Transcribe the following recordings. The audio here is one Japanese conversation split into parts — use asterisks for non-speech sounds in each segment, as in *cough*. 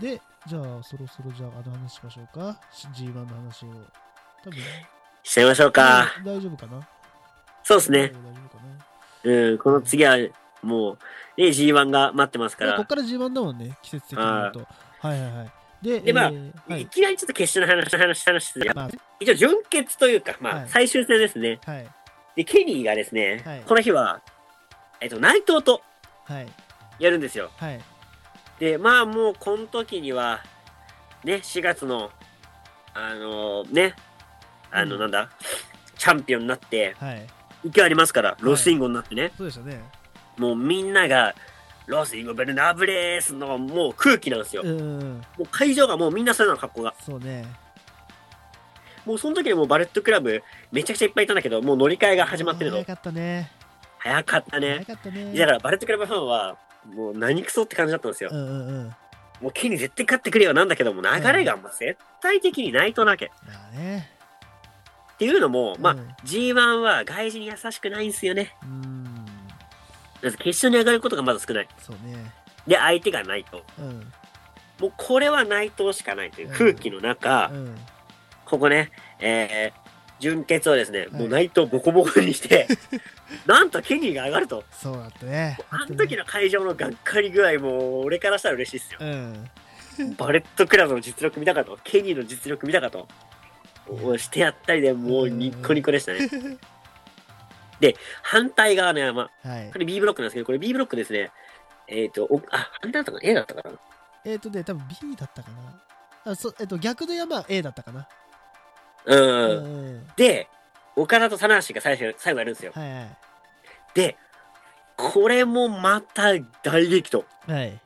で、じゃあ、そろそろじゃあ、あの話しましょうか。G1 の話を。多分、しちゃいましょうか。大丈夫かな？そうですね。うん、この次は、もう、ね、G1 が待ってますからまあこっ。から G1 だもんね、季節的に言うと。はいはいはい。で、でまあえーはいい。きなりちょっと決勝の話、話、話するまあ、一応、準決というか、まあ、はい最終戦ですね。はい。で、ケニーがですね、はいこの日は、えっと、内藤とはい。やるんですよ。はい。で、まあ、もう、この時には、ね、4月の、あのね、あの、うんなんだ、チャンピオンになって、はい。勢いありますから、ロスインゴになってね、そうでしたね。もうみんなが、ロスインゴベルナブレースのもう空気なんですよ。うん。もう会場がもうみんなそれなの格好が。そうね。もうその時にもうバレットクラブめちゃくちゃいっぱいいたんだけど、もう乗り換えが始まってるの早。かったね。早かった早ね。かったね。だからバレットクラブファンは、もう何クソって感じだったんですよ。うんうんうん。もうケニー絶対勝ってくれよなんだけども、流れがもう絶対的にないとなけ。まあね。っていうのも、まあ、うん G1 は外人に優しくないんですよね。決勝に上がることがまず少ない。そうね。で、相手がないと。うん。もうこれは内藤しかないという空気の中、うん。ここね、えー、準決をですね、はいもう内藤ボコボコにして、*laughs* なんとケニーが上がると。そうだったね。あの時の会場のがっかり具合も、俺からしたら嬉しいっすよ。うん。バレットクラブの実力見たかと、ケニーの実力見たかと、をしてやったりでもうニッコニコでしたね。で、反対側の山、はいこ。れ B ブロックなんですけど、これ B ブロックですね。えっ、と、おあ、反対だったかな ?A だったかな？えっとね、多分 B だったかな。あそえっと、逆の山は A だったかな。うん。うん。で、岡田と棚橋が最初、最後やるんですよ。はいはい。で、これもまた大激闘。はい。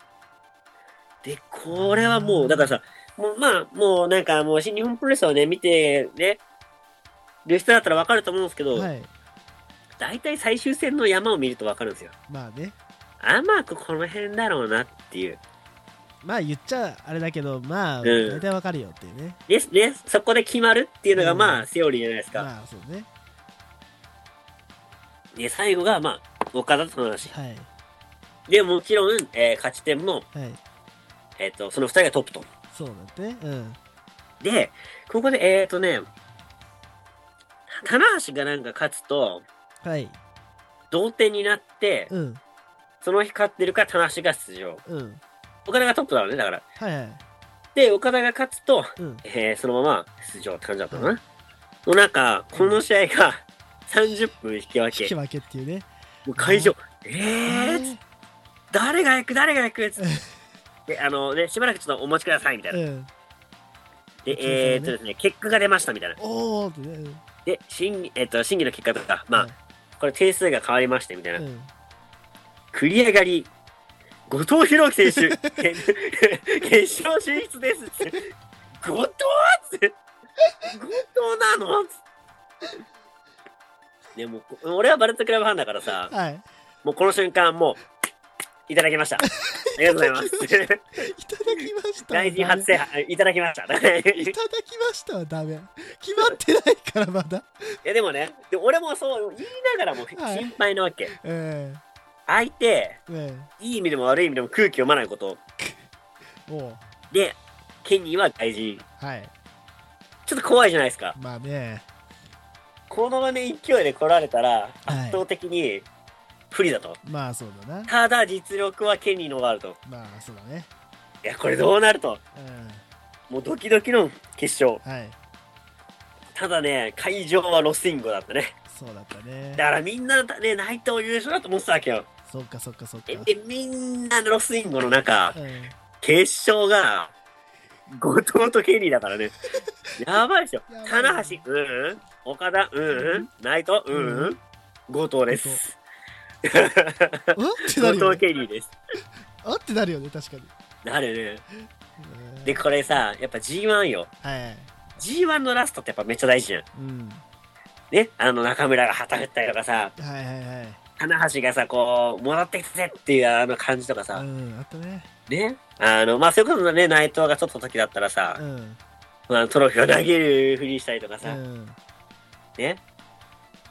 で、これはもう、だからさ、もうまあ、もうなんかもう新日本プロレスをね、見てね、る人だったらわかると思うんですけど、はい。大体最終戦の山を見るとわかるんですよ。まあね。あ、まあ、この辺だろうなっていう。まあ言っちゃあれだけど、まあ、ん大体わかるよっていうね。ですね、そこで決まるっていうのがうんまあ、セオリーじゃないですか。まあそうね。で、最後がまあ、岡田との話。はい。で、もちろん、えー勝ち点も、はい。えっ、と、その二人がトップと。そうだって。うん。で、ここで、えっ、とね、棚橋がなんか勝つと、はい。同点になって、うん。その日勝ってるから棚橋が出場。うん。岡田がトップだろうね、だから。はいはい。で、岡田が勝つと、うん。えーそのまま出場って感じだったのはな。の中、この試合が30分引き分け。引き分けっていうね。もう会場、ええー、誰が行く誰が行くつって *laughs* で、あのね、しばらくちょっとお待ちください、みたいな。うん。で、えーっとですね、結果が出ました、みたいな。おーってね。で、審えっと、審議の結果とか、まあはい、これ点数が変わりまして、みたいな。うん。繰り上がり、後藤弘樹選手、決決勝進出ですって。後藤って、後藤なの？でも、俺はバレットクラブファンだからさ、はい。もうこの瞬間、もう、いただきました。ありがとうございます。いただきました。大臣初制覇、いただきました。いいただきましたはダメ。決まってないからまだ。や、でもね、で俺もそう言いながらもはい心配なわけ。え相手、ええいい意味でも悪い意味でも空気読まないこと。*laughs* で、ケニーは外人。はい。ちょっと怖いじゃないですか。まあね。このね、勢いで来られたら、圧倒的に不利だと。まあそうだな。ただ、実力はケニーの方があると。まあそうだね。いや、これどうなると。うもうドキドキの決勝。ん。はい。ただね、会場はロスインゴだったね。そうだったねだ。からみんなね、内藤優勝だと思ってたわけよ。そっかそっかそっか。で、でみんなロスインゴの中、うん決勝が、後藤とケニーだからね。*laughs* やばいですよやば。い棚橋、うんうん。岡田、うんうん。内藤、うんううんん。後藤です。後藤ケニーです。あってなるよね、確かに。なるね。うんで、これさ、やっぱ G1 よ。はいはい。G1 のラストってやっぱめっちゃ大事じゃん。うん。ね？あの中村が旗振ったりとかさ、はいはいはい。棚橋がさ、こう、戻ってきてぜっていうあの感じとかさ、うん、あったね。ね。あの、まあ、そういうことのね、内藤が取った時だったらさう、ん。まあ、トロフィーを投げるふりしたりとかさ、うん。ね。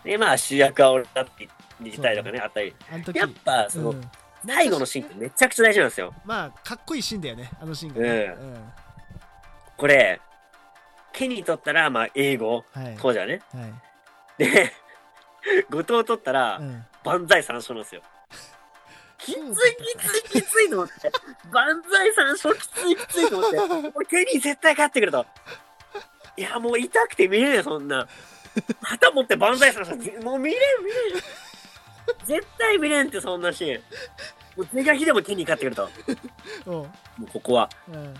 で、まあ、主役は俺だって言ったりとかね、あったり。やっぱ、その、うん最後のシーンってめちゃくちゃ大事なんですよ。まあかっこいいシーンだよねあのシーンがねこれ、ケニー取ったら、まあ、英語、当時はね。はいで、*laughs* 後藤取ったらう、ん万歳三唱なんですよ。*laughs* きついきついきついと思って。万歳三唱きついきついと思って。俺、ケニー絶対勝ってくると。いや、もう痛くて見れねえ、そんな。旗持って万歳三唱、もう見れん、見れん。絶対見れんって、そんなシーン。もう是が非でもケニー勝ってくると。もうここは。うん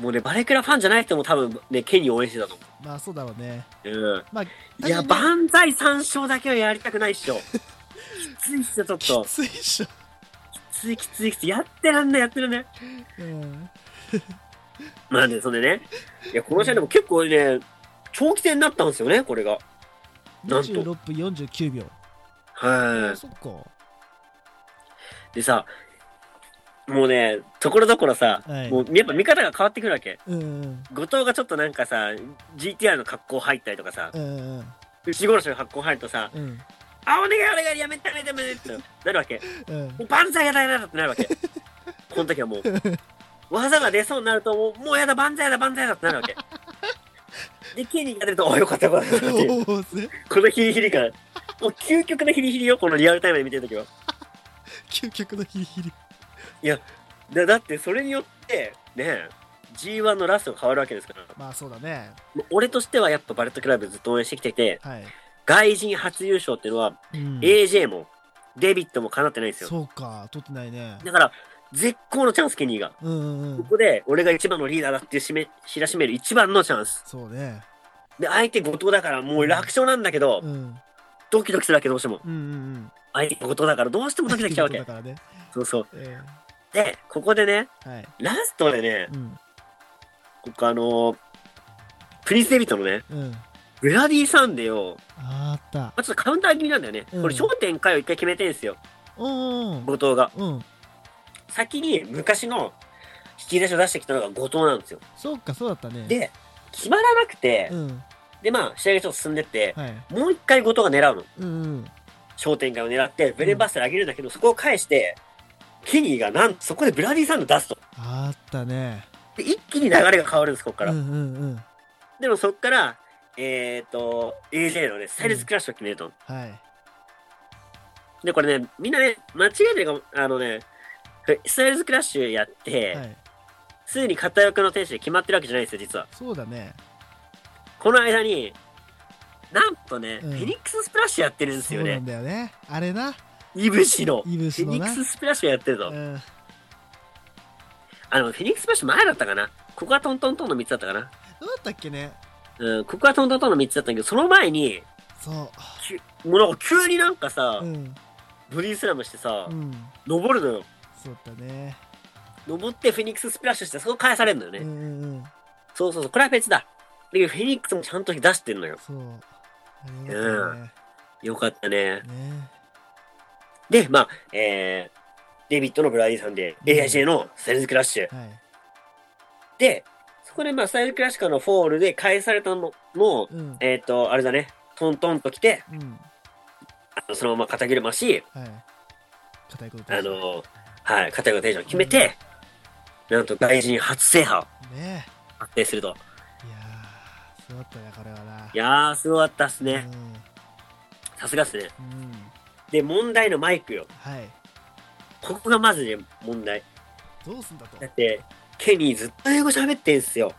もうね、バレクラファンじゃない人も多分ね、ケニー応援してたと思まあそうだろうねう。うん。まあいや、万歳三唱だけはやりたくないっしょ。きついっすよ、ちょっきと。*laughs* ついっしょきついきついきつい。やってらんない、やってらんない。うんまあね、それでね。いや、この試合でも結構ね、長期戦になったんですよね、これが。なんと26分49秒はそっかい。でさ、もうね、ところどころさ、はいもうやっぱ見方が変わってくるわけ。うんうん後藤がちょっとなんかさ、GTR の格好入ったりとかさ、うんうん牛殺しの格好入るとさ、うんあ、お願いお願い、やめてやめてやめてってなるわけ。うんもう万歳やだやだってなるわけ。*laughs* この時はもう、技が出そうになると、もう、もうやだ、万歳やだ、万歳やだってなるわけ。で、ケニーが出ると、およかったよかったこのヒリヒリ感。もう究極のヒリヒリよ、このリアルタイムで見てる時は。究極のヒリヒリだだって、それによって、ね、G1 のラストが変わるわけですから。まあそうだね俺としてはやっぱバレットクラブずっと応援してきてて、はい外人初優勝っていうのは、うん AJ も、デビットも叶ってないんですよ。そうか取ってないねだから、絶好のチャンス、ケニーが。うんうんうんここで、俺が一番のリーダーだっていうしめ知らしめる一番のチャンス。そうねで、相手後藤だからもう楽勝なんだけど、うんドキドキするわけどうしても。うんうんうん相手後藤だからどうしてもドキドキしちゃうわけ *laughs* だ。からねそうそう。えで、ここでね、ーはい。ラストでね、うん。ここあのープリンス・デビットのね、うん。ブラディ・サンデーを、あった。まあ、ちょっとカウンター気味なんだよね。うん。これ昇天・改を一回決めてんすよ、後藤が。うん。先に昔の引き出しを出してきたのが後藤なんですよ。そうかそうだったね。で、決まらなくて、うん。で、まあ、試合がちょっと進んでって、はい。もう一回後藤が狙うの。うんうん。昇天・改を狙って、ブレンバスター上げるんだけど、そこを返して、ケニーがなんそこでブラディ・サンド出すと。あったねで、一気に流れが変わるんです、ここから。うんうんうんでもそこから、えっ、と、AJ のね、スタイルズクラッシュを決めると。はいで、これね、みんなね、間違えてるかも、あのね、スタイルズクラッシュやって、はいすぐに片翼の天使で決まってるわけじゃないんですよ、実は。そうだねこの間に、なんとね、うんフェニックススプラッシュやってるんですよねそうなん。だよねあれな飯伏の。イブフェニックススプラッシュやってるぞ。うんあの、フェニックススプラッシュ前だったかな。ここはトントントンの3つだったかな。どうだったっけね？うん、ここはトントントンの3つだったんだけど、その前に、そもうなんか急になんかさ、ううんボディスラムしてさう、ん登るのよ。そうだね登ってフェニックススプラッシュして、そこ返されるのよね。うんうんうんそうそうそう、これは別だ。で、フェニックスもちゃんと出してるのよ。そうあれよかったねよかったね。ねで、まあ、えー、デビッドのブラディさんで、AIJ のスタイルズクラッシュ。はい。で、そこでまあ、スタイルズクラッシュからのフォールで返されたのも、うん。えっ、と、あれだね、トントンと来て、うん。あのそのまま肩車し、はい。硬いことあの、はい、肩車テンション決めて、なんと外人初制覇をね達成すると。いやーそうだったねこれはな。いやー、すごかったっすね。うさすがっすね。んうんで、問題のマイクよ。はいここがまずね、問題。どうすんだとだって、ケニーずっと英語喋ってんすよ。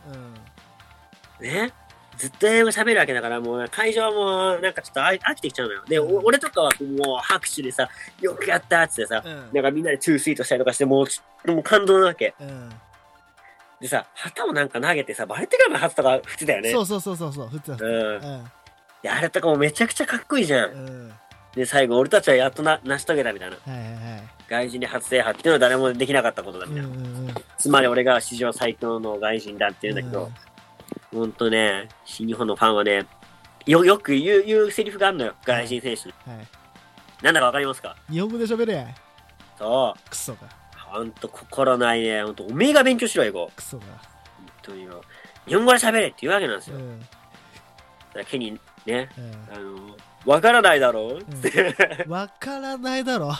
うんね？ずっと英語喋るわけだから、もう会場はもうなんかちょっと飽飽きてきちゃうのよ。で、俺とかはもう拍手でさ、よくやったっつってさ、うんなんかみんなでトゥースイートしたりとかして、もうちもう感動なわけ。うんでさ、旗をなんか投げてさ、バレてからの旗とか普通だよね。そうそうそうそうそう普通だうん。うんで、あれとかもめちゃくちゃかっこいいじゃん。うんで、最後、俺たちはやっとな成し遂げたみたいな。はいはいはい外人で初制覇っていうのは誰もできなかったことだみたいな。うんうんうんつまり俺が史上最強の外人だって言うんだけど、ほんとね、新日本のファンはね、よ、よく言う、言うセリフがあるのよ。外人選手に。はいなんだかわかりますか？日本語で喋れそう。クソがほんと心ないね。ほんと、おめえが勉強しろよ、英語。クソが本当によ。日本語で喋れって言うわけなんですよ。だうんからケニーね、うんあの、わからないだろ？う、わからないだろ？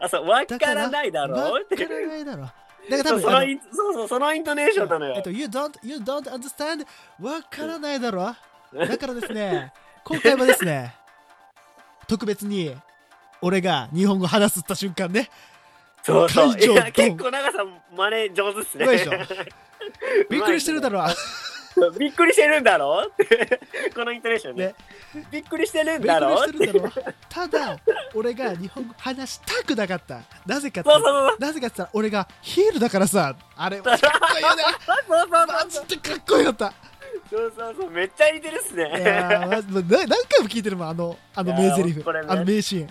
あ、そう、わからないだろ？わって。からないだろ。だから多そう分そのインそうそう、そのイントネーションなのよえっ。と、You don't, you don't understand? わからないだろ？だからですね、今回もですね、特別に、俺が日本語話すった瞬間ね、そうそう。会場いや、ドン結構長さん真似上手っすね。うまいでしょ *laughs* びっくりしてるだろ。*laughs* びっくりしてるんだろ？っ *laughs* てこのイントネーションねね。びっくりしてるんだろ？してるだろ。ただ、*laughs* 俺が日本語話したくなかった。なぜかって。なぜかって言ったら俺がヒールだからさ、あれ、かっこいいよね。マジでかっこよかった。そうそうそう。めっちゃ似てるっすいやね。ーマジもうな何回も聞いてるもん、あの、あの名台詞、これねあの名シーン。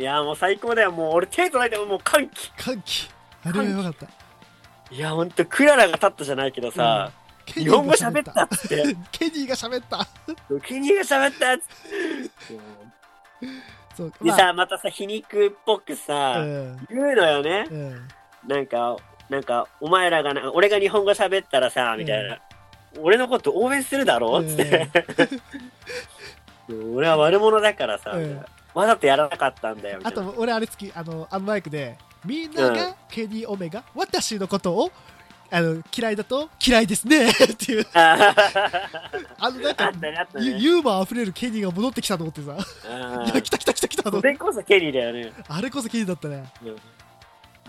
いや、もう最高だよ。もう俺手叩いてももう歓喜。歓喜。あれはよかった。いや、ほんと、クララが立ったじゃないけどさ、ケ日本語喋ったっつって。ケニーが喋った。ケニーが喋ったっつって。そう、でさ、またさ、皮肉っぽくあさ、うん言うのよね。うんなんか、なんか、お前らがな、俺が日本語喋ったらさ、みたいな。俺のこと応援するだろ？つって。*laughs* 俺は悪者だからさ、うんわざとやらなかったんだよ、あ。と俺あれ好きあのあのマイクでみんながケニー・オメガ、私のことをあの嫌いだと嫌いですね *laughs* っていうあ *laughs* あのなんかね、ね。ユユーモア溢れるケニーが戻ってきたと思ってさあいや来た来た来た来たとそれこそケニーだよね。あれこそケニーだったね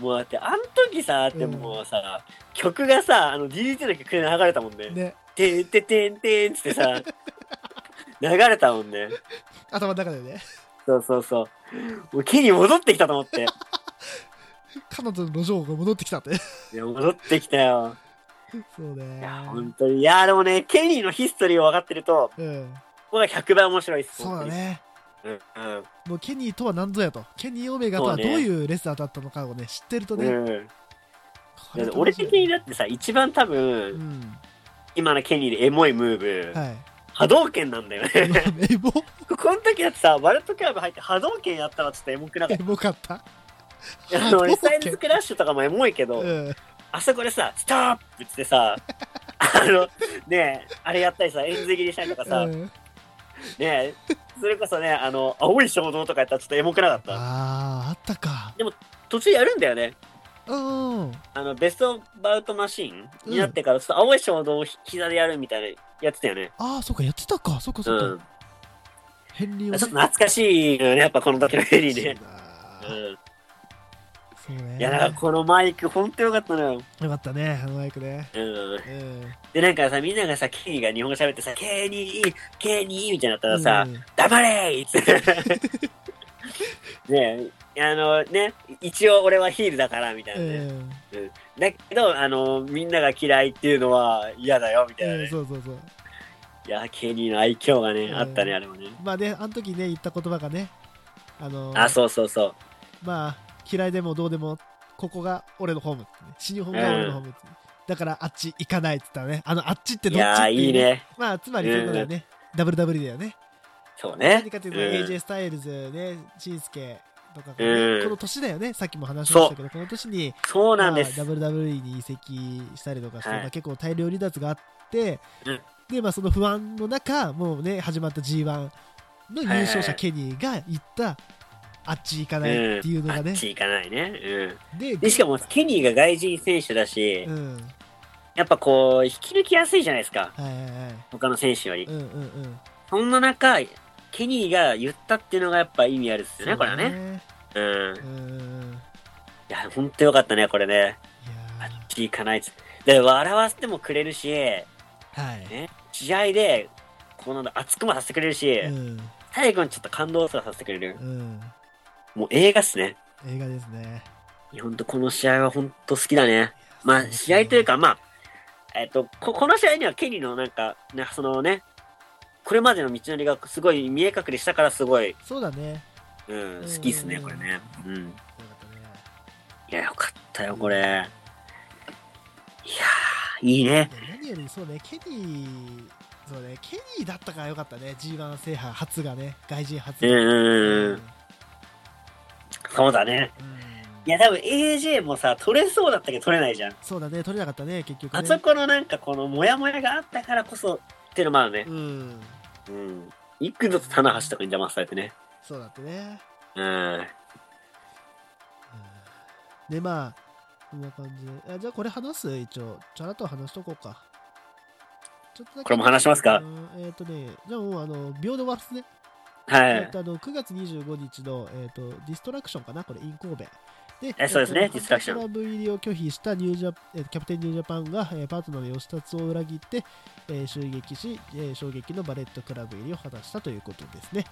もうだって、あん時さ、でもさ、曲がさ、あの DDT の曲で流れたもんね。ねてんてんてんてんつってさ、*laughs* 流れたもんね。頭の中でねそうそうそう。もうケニー戻ってきたと思って。彼女の路上が戻ってきたっていや、戻ってきたよ。そうねいや、本当に。いや、でもね、ケニーのヒストリーを分かってると、うんここが100倍面白いっす。そうだね本当に。もうケニーとは何ぞやとケニー・オメガとはどういうレスラーだったのかをね知ってるとうん。ね、うん。俺的にだってさ、一番多う分、ん今のケニーでエモいムーブ、はい波動拳なんだよね。*laughs* エモこの時だってさ、バレットクラブ入って波動拳やったらちょっとエモくなかっエモかったた。あの、リサイルズクラッシュとかもエモいけど、うんあそこでさ、ストップって言ってさ、*laughs* あの、ねえ、あれやったりさ、円髄切りしたりとかさ、ねうんえ、それこそね、あの、青い衝動とかやったらちょっとエモくなかった？あああったか途中やるんだよね。うんあの、ベストバウトマシンになってから、ちょっと青い衝動を膝でやるみたいなやってたよね。ああそうかやってたかそうかそうか、うん。ヘンリーをちょっと懐かしいよね、やっぱこの時のヘリそうね。だうん。そうねいや、だからこのマイク、ほんとよかったのよ。よかったねあのマイクねうん。うんで、なんかさ、みんながさ、ケニーが日本語喋ってさ、ケニー、ケニーみたいになったらさ、うん黙れーって。ねえ、あのね、一応俺はヒールだから、みたいなね。うんだけど、あの、みんなが嫌いっていうのは嫌だよ、みたいなうんね。そうそうそういや、ケニーの愛嬌がね、うんあったね、あれもね。まあねあの時ね言った言葉がねあのあ、そうそうそう。まあ嫌いでもどうでもここが俺のホームね。死にホームが俺のホームって、だからあっち行かないって言ったらね。あのあっちっていどっちってやー、いいね。まあつまりそういうことだよね、WWE だよね。そうね。何かというと、うん。AJ スタイルズね、シンスケとかがね、うん。この年だよね、さっきも話しましたけど、この年に、そうなんです。まあ WWE に移籍したりとかして、はい。まあ、結構大量離脱があって、うん。で、まあ、その不安の中、もうね、始まった G1 の優勝者、はい。ケニーが言った、あっち行かないっていうのがねあっ、ち行かないね。うん。で、で、しかも、ケニーが外人選手だし、うん、やっぱこう、引き抜きやすいじゃないですか。はいはいはい、他の選手より。うんうんうん。そんな中、ケニーが言ったっていうのがやっぱ意味あるっすよね、これはね。ね。うん。うん。いや、ほんとよかったね、これね。あっち行かないっつで、笑わせてもくれるし、ーはい。ね、試合で、この熱くもさせてくれるし、うん。最後にちょっと感動すらさせてくれる。うん。もう映画っすね。映画ですね。いやほんとこの試合はほんと好きだね。まあ、試合というか、まあ、えっ、とこ、この試合にはケニーのなんか、ね、そのね、これまでの道のりがすごい見え隠れしたからすごい、そうだね。うん、好きっすね、うんこれね。うん。いや、よかったよ、これ。いやー、いいね。何よりそうね、ケニー、そうね、ケニーだったからよかったね、G1 制覇初がね、外人初が。うんうんうん。うんそうだね。いや、多分 AJ もさ、取れそうだったけど取れないじゃん。そうだね、取れなかったね、結局ね。あそこのなんかこのモヤモヤがあったからこそっていうのもあるねう。ん、うん。幾度と棚橋とかに邪魔されてね。そうだったね。うん。で、まあ、こんな感じで。あじゃあ、これ話す？一応。ちゃらっと話しとこうか。ちょっとだけこれも話しますか？うんえっ、とね、じゃあもう、あの、秒で終わらすね。はい。えっと、あの9月25日の、えっとディストラクションかな、これ、イン神戸。でえそうですねえっとディストラクションクラブ入りを拒否したニュージャえーキャプテンニュージャパンが、えーパートナーのヨシタツを裏切って、えー襲撃し、えー衝撃のバレットクラブ入りを果たしたということですね。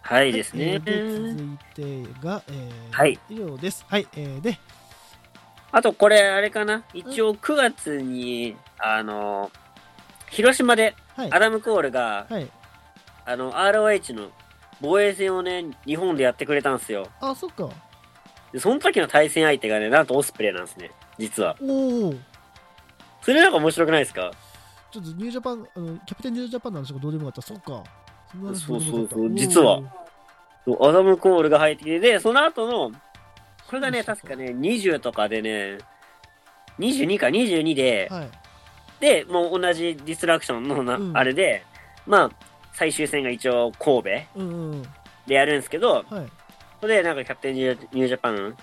はいですね続いてが、えーはい以上です。はい、えーで、あとこれあれかな？一応9月に、あの、広島ではい、アダム・コールが、はい。あの、ROH の防衛戦をね、日本でやってくれたんですよ。あ、そっか。で、その時の対戦相手がね、なんとオスプレイなんですね。実は。おお。それなんか面白くないですか？ちょっとニュージャパン、あのキャプテンニュージャパンの話がどうでもよかった。そっか。そうそうそう実はアダム・コールが入ってきて、で、その後の、これがね、確かね、20とかでね、22か22で、はい。で、もう同じディストラクションのな、うんあれで、まあ、最終戦が一応神戸うんうんうん。でやるんですけど、はい。それでなんかキャプテンニュージャパンうん。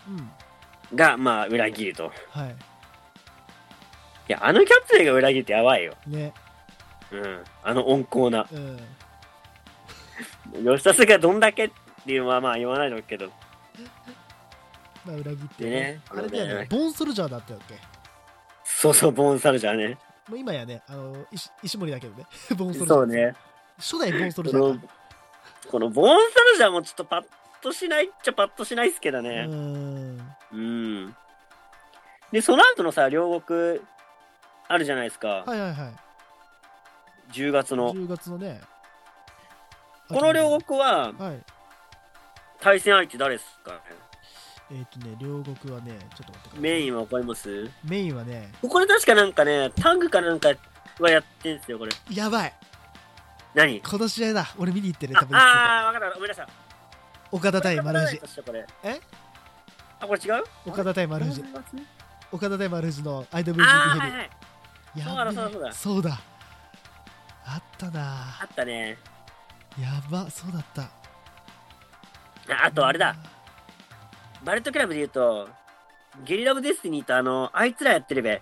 が、まあ、裏切ると。はい。いや、あのキャプテンが裏切ってやばいよ。ね。うん。あの温厚な。うん。吉田がどんだけっていうのはまあ言わないだけど。*laughs* まあ、裏切ってでねあれだよねボーンソルジャーだったよっけ？そうそう、ボーンサルジャーね。もう今やね、あの石石森だけどね、*laughs* ボーンソルジャー。そうね。初代ボーンソルジャーか。、このボーンサルジャーもちょっとパッとしないっちゃパッとしないっすけどうね。ーん。うん。で、その後のさ、両国、あるじゃないですか。はいはいはい。10月の。10月のね。この両国は、はい。対戦相手誰ですかね？えっ、とね、両国はね、ちょっと待ってください。メインはわかります？メインはね、これ確かなんかね、タングかなんかはやってんすよ、これ。やばい。何？この試合だ。俺見に行ってる、あ多分あー、わかった、ごめんなさい。岡田対丸藤。え？あ、これ違う？岡田対丸藤。岡田対丸藤の IWGP ヘビー。はいはい。やそうだそうだそうだそうだ。あったなあったね。やば、そうだった。ああと、あれだ。バレットクラブで言うと、ゲリラズ・オブ・デスティニーとあの、あいつらやってるべ。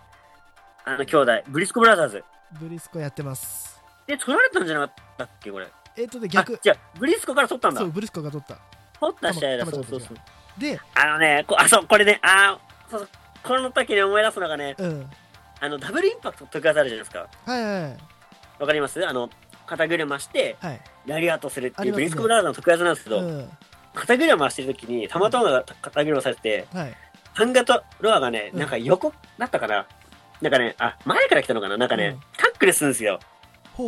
あの、兄弟、ブリスコブラザーズ。ブリスコやってます。で、取られたんじゃなかったっけ、これ？えっ、とね、あ逆、、じゃブリスコから取ったんだそう、。ブリスコが取った。取った試合だ、そうそうそう。で、あのね、こ *laughs* あ、そう、これね、あーそうそう、この時に思い出すのがね、うん。あの、ダブルインパクト特技あるじゃないですか。はいはいはい。わかります？あの、肩車して、はい。ラリアートするっていう、ブリスコブラザーズの特技なんですけど、うん。肩車してる時に、たまたまが肩車されて、はい。ハンガとロアがね、うんなんか横だったかな、なんかね、あ、前から来たのかななんかね、うんタックルするんですよ。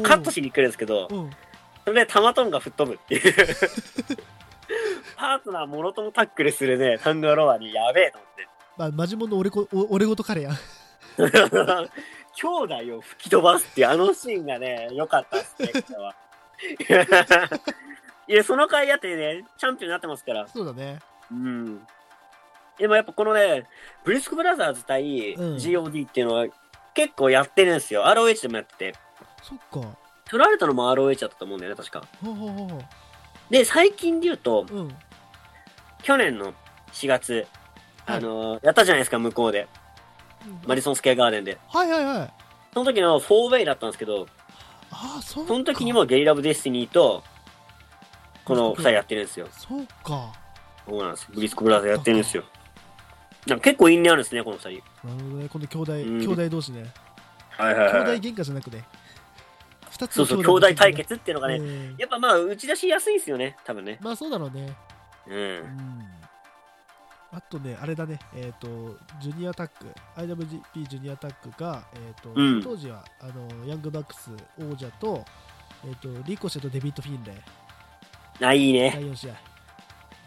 カットしに来るんですけど、うん。それでタマトンが吹っ飛ぶっていう。*laughs* パートナーもろともタックルするね、ハンガロアにやべえと思って。まあ、マジモンの俺こお俺ごと彼やん。兄弟を吹き飛ばすっていうあのシーンがね、良かったっすね、これは。*laughs* いや、その回やってね、チャンピオンになってますから。そうだね。うん。でもやっぱこのね、ブリスクブラザーズ対うん GOD っていうのは結構やってるんですよ。ROH でもやってて。そっか。取られたのも ROH だったと思うんだよね、確か。ほうほうほうほで、最近で言うと、う。うん。去年の4月、はいあのーやったじゃないですか、向こうで。マリソンスケアガーデンで。はいはいはい。その時の4ウェイだったんですけど、ああ、そうか。その時にもゲリラブデスティニーと、この2人やってるんですよ。そうか。そうなんです。ブリスコブラザーやってるんですよ。なんか結構因縁あるんですね、この2人。なるほどね。今度兄弟、うん兄弟同士ね。はいはい兄弟はい。喧嘩じゃなくね。二つのそうそう、兄弟対決っていうのがね、うんやっぱまあ、打ち出しやすいんですよね、多分ね。まあそうだろうね。う。うんん。あとね、あれだね、えっ、と、ジュニアタック、IWGP ジュニアタックが、えっ、と、うん当時は、あの、ヤングバックス王者と、えっ、と、リコシェとデビッド・フィンレイ、あ、いい第ね。4試合。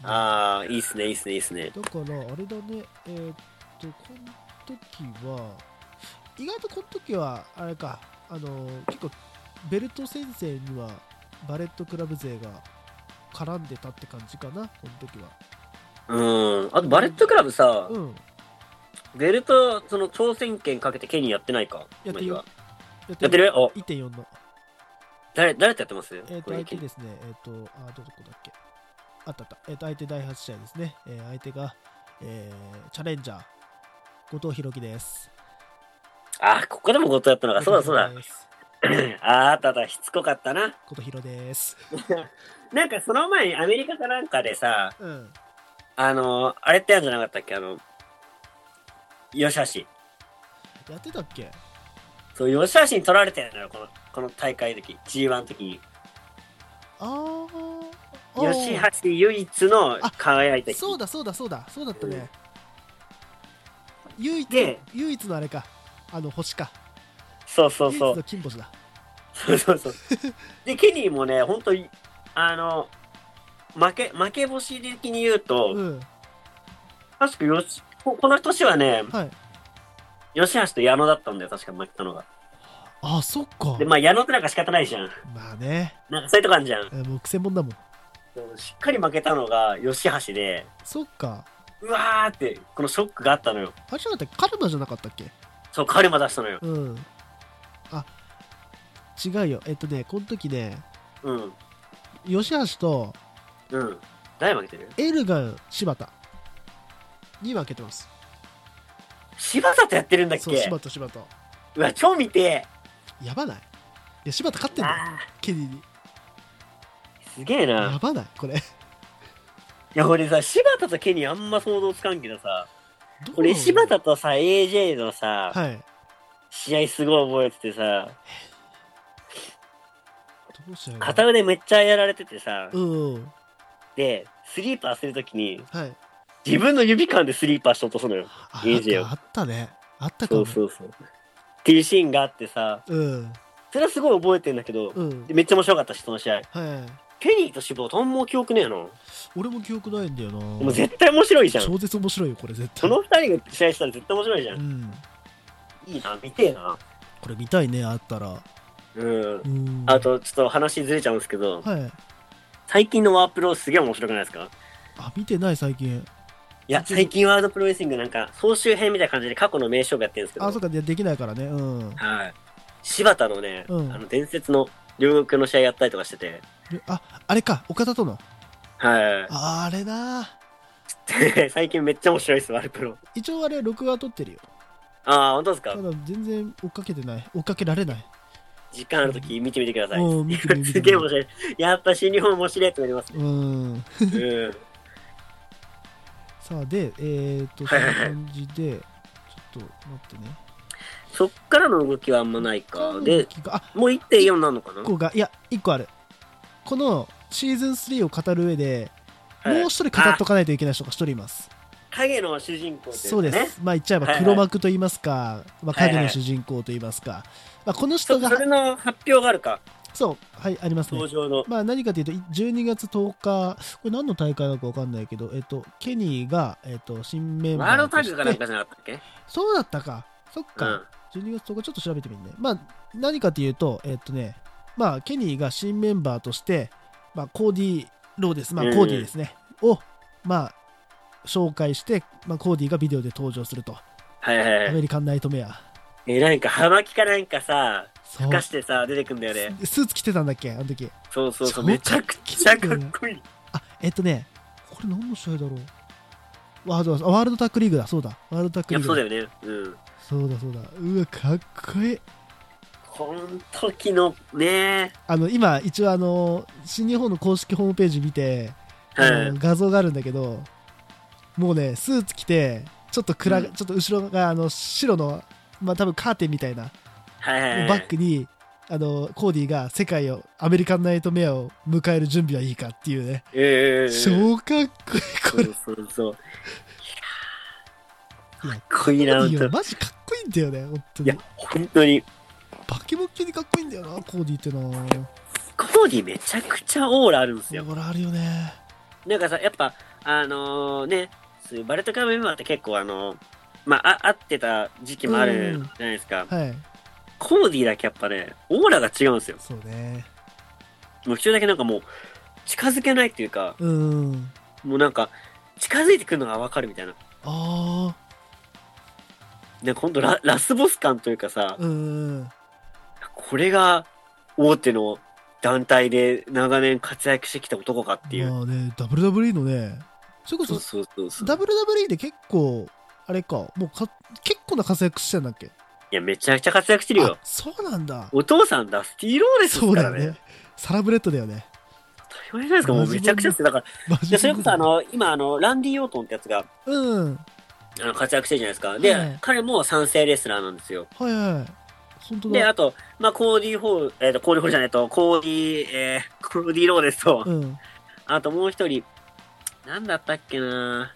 ああ、いいっすね、いいっすね、いいっすね。だから、あれだね、えっ、と、この時は、意外とこの時は、あれか、あの、結構、ベルト先生には、バレットクラブ勢が絡んでたって感じかな、この時は。うん。あと、バレットクラブさ、うん。ベルト、その挑戦権かけてケニーやってないか？やってるややってるお、1.4の。誰、誰とやってます？えっ、と、これ相手ですね、えっ、と、あ、どこだっけ？あったあった。えっ、と、相手第8試合ですね。えー相手が、えーチャレンジャー後藤弘樹ですあ、ここでも後藤やったのか。そうだそうだ。後藤です *clears throat* あーあったあった、しつこかったな。後藤弘です。*laughs* なんかその前にアメリカかなんかでさ、うん。あの、あれってやんじゃなかったっけ？あの、吉橋。やってたっけ？そう、吉橋に取られてるのよ、この、この大会の時、G1 の時に。あー。あー。吉橋唯一の輝いた日。そうだそうだそうだ。そうだったね。唯一で唯一のあれか。あの星かそうそうそうの。金星だそうそうそう。で、ケニーもね、本当に、あの、負け、負け星的に言うと、うん確かよし、ここの年はね、はい吉橋と矢野だったんだよ、確か負けたのが。あそっかで、まあ矢野ってなんか仕方ないじゃん。まあねなんかそういうとこあるじゃん。えもう癖もんだもんしっかり負けたのが吉橋で、そっかうわーって、このショックがあったのよ。あれじゃなかったカルマじゃなかったっけそう、カルマ出したのよ。うんあ違うよ。えっとねこの時ねうん。吉橋とうん。誰負けてる？エルガン柴田。に負けてます。柴田とやってるんだっそうけ柴田柴田。うわ、超見てやばない？いや柴田勝ってんだよあケニーに。ーすげえな。やばない？これ。いや、俺さ、柴田とケニーあんま想像つかんけどさ、どう俺柴田とさ、AJ のさ、はい。試合すごい覚えててさ、片腕めっちゃやられててさ、うんうん。で、スリーパーするときに、はい。自分の指間でスリーパーしようとするのよ。あいいじゃんなんかあったね。あったかそもうそうそう。っていうシーンがあってさ、うん。それはすごい覚えてんだけど、うん。でめっちゃ面白かったし、その試合。はい。ケニーと志望とんも記憶ねえの？俺も記憶ないんだよな。もう絶対面白いじゃん。超絶面白いよこれ絶対。その二人が試合したら絶対面白いじゃ。うんん。いいな、見てえな。これ見たいねあったらうん。うんあと、ちょっと話ずれちゃうんですけど、はい。最近のワープロすげえ面白くないですか？あ見てない最近。いや、最近ワールドプロレスリングなんか、総集編みたいな感じで過去の名勝負やってるんですけど、あそうか。でできないからね。うん。はい。柴田のね、うん。あの伝説の両国の試合やったりとかしてて、でああれか。岡田との？はああれな。い。*laughs* 最近めっちゃ面白いです、ワールドプロ。一応あれ録画撮ってるよ。ああ、本当ですか？ただ全然追っかけてない。追っかけられない時間あるとき見てみてください。うん見てみてすげえ面白い。やっぱ新日本面白いと思います。ね。うん。うん。さあでえっ、とそんなはいはい。はい感じでちょっと待ってね。そっからの動きはあんまないか。で、あもう1.4なのかな？1個がいや1個ある。このシーズン3を語る上で、はい。もう一人語っとかないといけない人が一人います。影の主人公っていそうです、まあ言っちゃえば黒幕と言いますか、まあ、はいはい。影の主人公と言いますか、まあ、このそ人がそれの発表があるか、そうはいありますね登場の。まあ何かというと12月10日これ何の大会なのか分かんないけど、えっと、ケニーが、えっと、新メンバーワールドタッとしてグかなんかじゃなかったっけ？そうだったかそっか、うん。12月10日ちょっと調べてみるね。まあ、何かというと、えっとね、まあ、ケニーが新メンバーとして、まあ、コーディー・ローです。まあ、うんコーディーですね。を、まあ、紹介して、まあ、コーディーがビデオで登場すると。はいはいはい。アメリカンナイトメア。え、なんか、葉巻かなんかさ、ふかしてさ、出てくんだよね。スーツ着てたんだっけあの時。そうそうそう。超めちゃくちゃかっこいい。あ、えっとね、これ何の試合だろうワールドワールドタックリーグだ、そうだ。ワールドタックリーグそうだよね。うん。そうだ、そうだ。うわ、かっこいい。この時のね、あの、今、一応、あの、新日本の公式ホームページ見て、あのうん。画像があるんだけどもうねスーツ着てちょっと暗、うんちょっと後ろがあの白のまあ多分カーテンみたいな。はいはいはい。バックにあのコーディが世界をアメリカンナイトメアを迎える準備はいいかっていうね。ええ。超かっこいいこれ。そうそうそう。いやかっこいいな、本マジかっこいいんだよね本当いやに、本当に。バケモッキにかっこいいんだよなコーディってなコーディめちゃくちゃオーラあるんですよ。ほらあるよね。なんかさ、やっぱ、あのね、そういうバレットクラブメンバーって結構あの、まあ、あ会ってた時期もあるうんじゃないですか。はいコーディだけやっぱね、オーラが違うんですよ。そうねもう一人だけなんかもう、近づけないっていうか、うんもうなんか、近づいてくるのがわかるみたいな。あなんかほんとララスボス感というかさあ、うんこれが大手の団体で長年活躍してきた男かっていう。まあね WWE のねそれこそうそそうそうそう。WWE で結構あれか。もうか結構な活躍してんだっけ？いや、めちゃくちゃ活躍してるよ。あ。そうなんだ。お父さんダスティーローレスですからね。そうだよね。サラブレッドだよね。当たり前じゃないですか、もうめちゃくちゃですよだから、マジでそれこそあの、今あの、ランディ・オートンってやつが、うん。あの活躍してるじゃないですか。で、はい彼も賛成レスラーなんですよ。はいはい本当で、だあと、まあ、コーディー・ホール、えっ、と、コーディー・ホールじゃないと、コーディー、えー、コーディー・ローですと、うん。あともう一人、なんだったっけな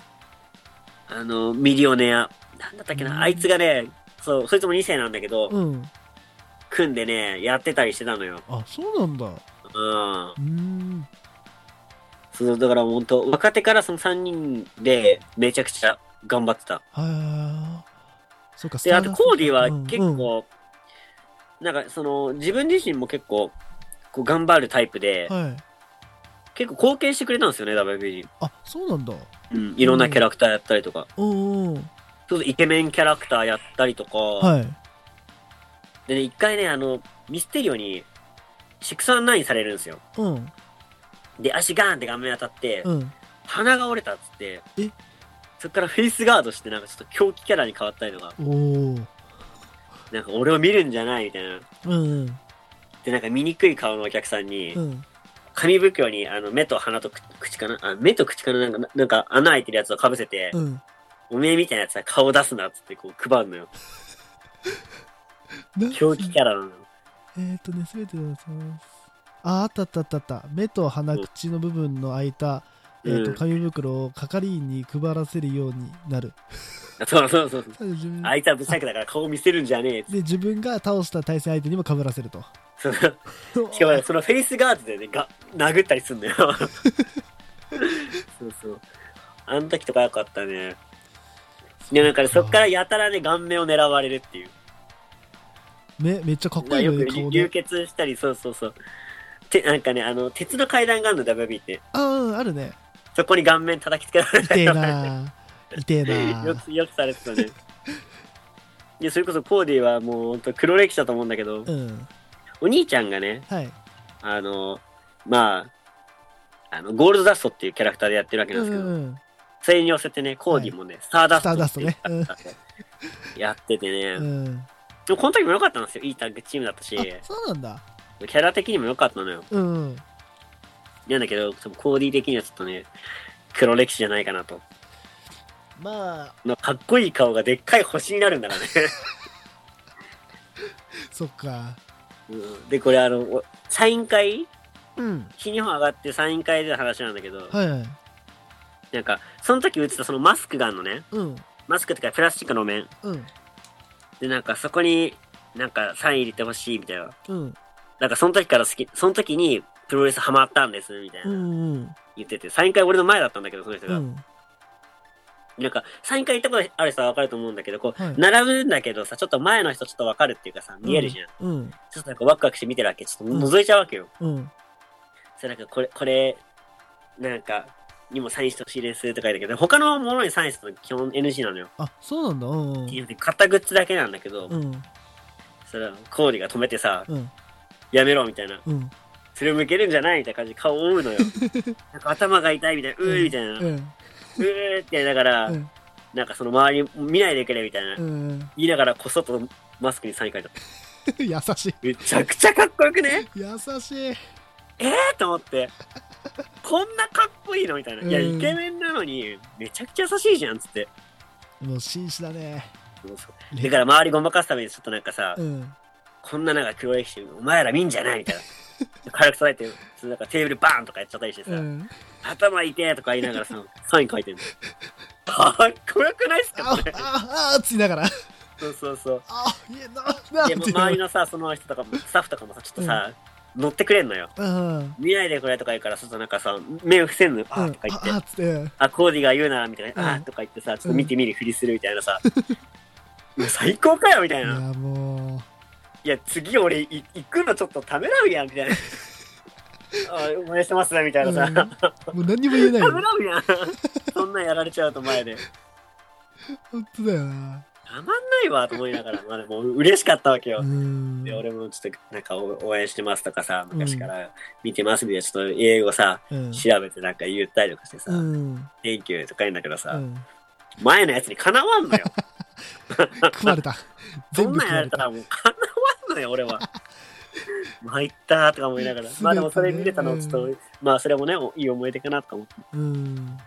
あの、ミリオネア。なんだったっけな、うんあいつがね、そう、そいつも2世なんだけど、うん組んでね、やってたりしてたのよ。あそうなんだううん。ーんそう、だから本当若手からその3人で、めちゃくちゃ頑張ってた。はいそうかで、あとコーディはうん結構、なんかその、自分自身も結構、こう頑張るタイプで、うんはい結構貢献してくれたんですよね、WB に。あそうなんだうん。いろんなキャラクターやったりとか。うんうんちょっとイケメンキャラクターやったりとか。はいでね、一回ね、あの、ミステリオに、619されるんですよ。うんで、足ガーンって顔面当たって、うん鼻が折れたっつって、え？そっからフェイスガードして、なんかちょっと狂気キャラに変わったりとか、おおなんか俺を見るんじゃないみたいな。うんで、なんか醜い顔のお客さんにう、ん紙袋にあの目と鼻と口口かな？あ目と口かな？なんか、なんか穴開いてるやつをかぶせて、うんおめえみたいなやつは顔出すなっつってこう配るのよ。*laughs* な狂気キャラなのよ。えーっとね、すべてのあ、あったあったあったあった。目と鼻、口の部分の開いた、えーっと、うん紙袋を係員に配らせるようになる。そうそうそうそう。*laughs* あいつはぶっさくだから顔見せるんじゃねえで、自分が倒した対戦相手にも被らせると。そうしかもねそのフェイスガードでね、が殴ったりすんだよ。*laughs* そうそう。あの時とかよかったね。で、なんかねそっからやたらね、顔面を狙われるっていう。めめっちゃかっこいいよね、よく流。血したり、そうそうそう。て、なんかね、あの、鉄の階段があるの、WB って。あうん、あるね。そこに顔面叩きつけられ痛えな痛えなよく、よくされてたね。いや、それこそコーディはもう本当黒歴史だと思うんだけど、うん。お兄ちゃんがね、はい。あの、まあ、あの、ゴールドダストっていうキャラクターでやってるわけなんうですけど、ん。それに寄せてね、コーディもね、スターダストっていうスターダストねキャラクターでやっててね、うん。でもこの時も良かったんですよ。いいタッグチームだったし、あ、そうなんだ。キャラ的にも良かったのよ。うん。なんだけど、そのコーディ的にはちょっとね、黒歴史じゃないかなと。まあ、まあかっこいい顔がでっかい星になるんだからね。*laughs* そっか。うんで、これあの、おサイン会？うん。日本上がってサイン会での話なんだけど、はいはい。なんか、その時映ったそのマスクがあるのね。うん。マスクってかプラスチックの面。うん。で、なんかそこに、なんかサイン入れてほしいみたいな。うん。なんかその時から好き、その時にプロレスハマったんです、みたいなうん。うん。言ってて、サイン会俺の前だったんだけど、その人が。うん。なんか、サイン会行ったことある人はわかると思うんだけど、こう、はい並ぶんだけどさ、ちょっと前の人ちょっとわかるっていうかさ、見えるじゃん。うん。ちょっとなんかワクワクして見てるわけ。ちょっと覗いちゃうわけよ。うん。それなんか、これ、これ、なんか、にもサインしてほしいですとか言うけど、他のものにサインするの基本 NG なのよ。あ、そうなんだ。うん。うん。買ったグッズだけなんだけど、うん。それはコーディが止めてさ、うん。やめろみたいな。うん。それを向けるんじゃないみたいな感じで顔を覆うのよ。*laughs* なんか頭が痛いみたいな、うーみたいな。ううん。ーってやりながら、うん。なんかその周り見ないでくれみたいな。うん。言いながらこそっとマスクにサイン書いた。*laughs* 優しい。めちゃくちゃかっこよくね？優しい。えーと思って。こんなかっこいいのみたいな。いや、うんイケメンなのに、めちゃくちゃ優しいじゃんっつって。もう紳士だね。そうそうだから周りごまかすためにちょっとなんかさ、うん。こんななんか黒歴史、お前ら見んじゃないみたいな。*laughs* 軽く叩いて、そのなんかテーブルバーンとかやっちゃったりしてさ、うん。頭痛えとか言いながらさ、サイン書いてんの。かっこよくないっすか？あこれ、あ、あ、ついながら。そうそうそう。あ、いえな、なでも周りのさ、その人とかも、スタッフとかもさ、ちょっとさ、乗ってくれんのよ。うん。見ないでくれとか言うから、ちょっとなんかさ、目を伏せんのよ。あうんーとか言って。あ、って。あ、コーディが言うな、みたいな。うんあーとか言ってさ、ちょっと見てみるふりするみたいなさ。最高かよ、みたいな。いや、もいや、次俺い行くのちょっとためらうやん、みたいな。*laughs* あ応援してますね、みたいなさ。う、もう何にも言えないたよめ。らうやん。そんなんやられちゃうと前で。本当だよな。たまんないわと思いながら、まあでも嬉しかったわけよう。んで、俺もちょっとなんかお応援してますとかさ、昔から見てますみたいな、ちょっと英語さ、うん調べてなんか言ったりとかしてさ、うん Thank you とか言うんだけどさ、うん前のやつにかなわんのよ。*laughs* 食われた *laughs* そ全んなやれたらもうかなわんのよ、俺は。参ったとか思いながら。*laughs* まあでもそれ見れたのちょっと、まあそれもね、いい思い出かなとか思って。うん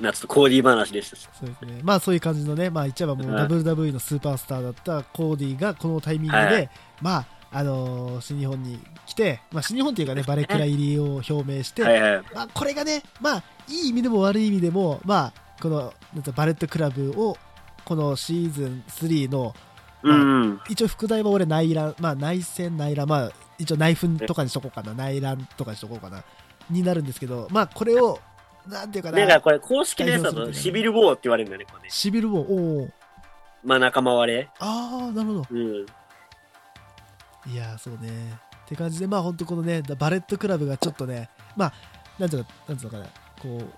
まあちょっとコーディー話でしたし。そうですねまあそういう感じのねまあ言っちゃえばもううん WWE のスーパースターだったコーディがこのタイミングで、はいまああのー新日本に来て、まあ、新日本っていうかねバレクラ入りを表明して、はいはい。まあ、これがね、まあ、いい意味でも悪い意味でも、まあ、このなんてバレットクラブをこのシーズン3のうん。一応副題は俺内乱、まあ、内戦内乱、まあ、一応内紛とかにしとこうかな。内乱とかにしとこうかな。になるんですけど、まあ、これをなんていうかな。なんかこれ公式のやつだとシビルウォーって言われるんだよね、これね。シビルウォーおーまあ仲間割れ。ああなるほど。うん。いやーそうね。って感じでまあ本当このねバレットクラブがちょっとねまあなんていうのなんていうのかな。こう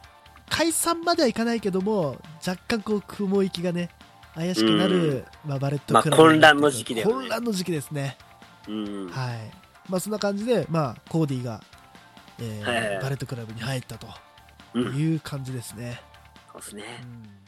解散まではいかないけども若干こう雲行きがね怪しくなる、まあ、バレットクラブまあ混乱の時期だよね。混乱の時期ですね。うん。はい。まあそんな感じでまあコーディが、えーはいバレットクラブに入ったとうん。いう感じですね、そうですね。うん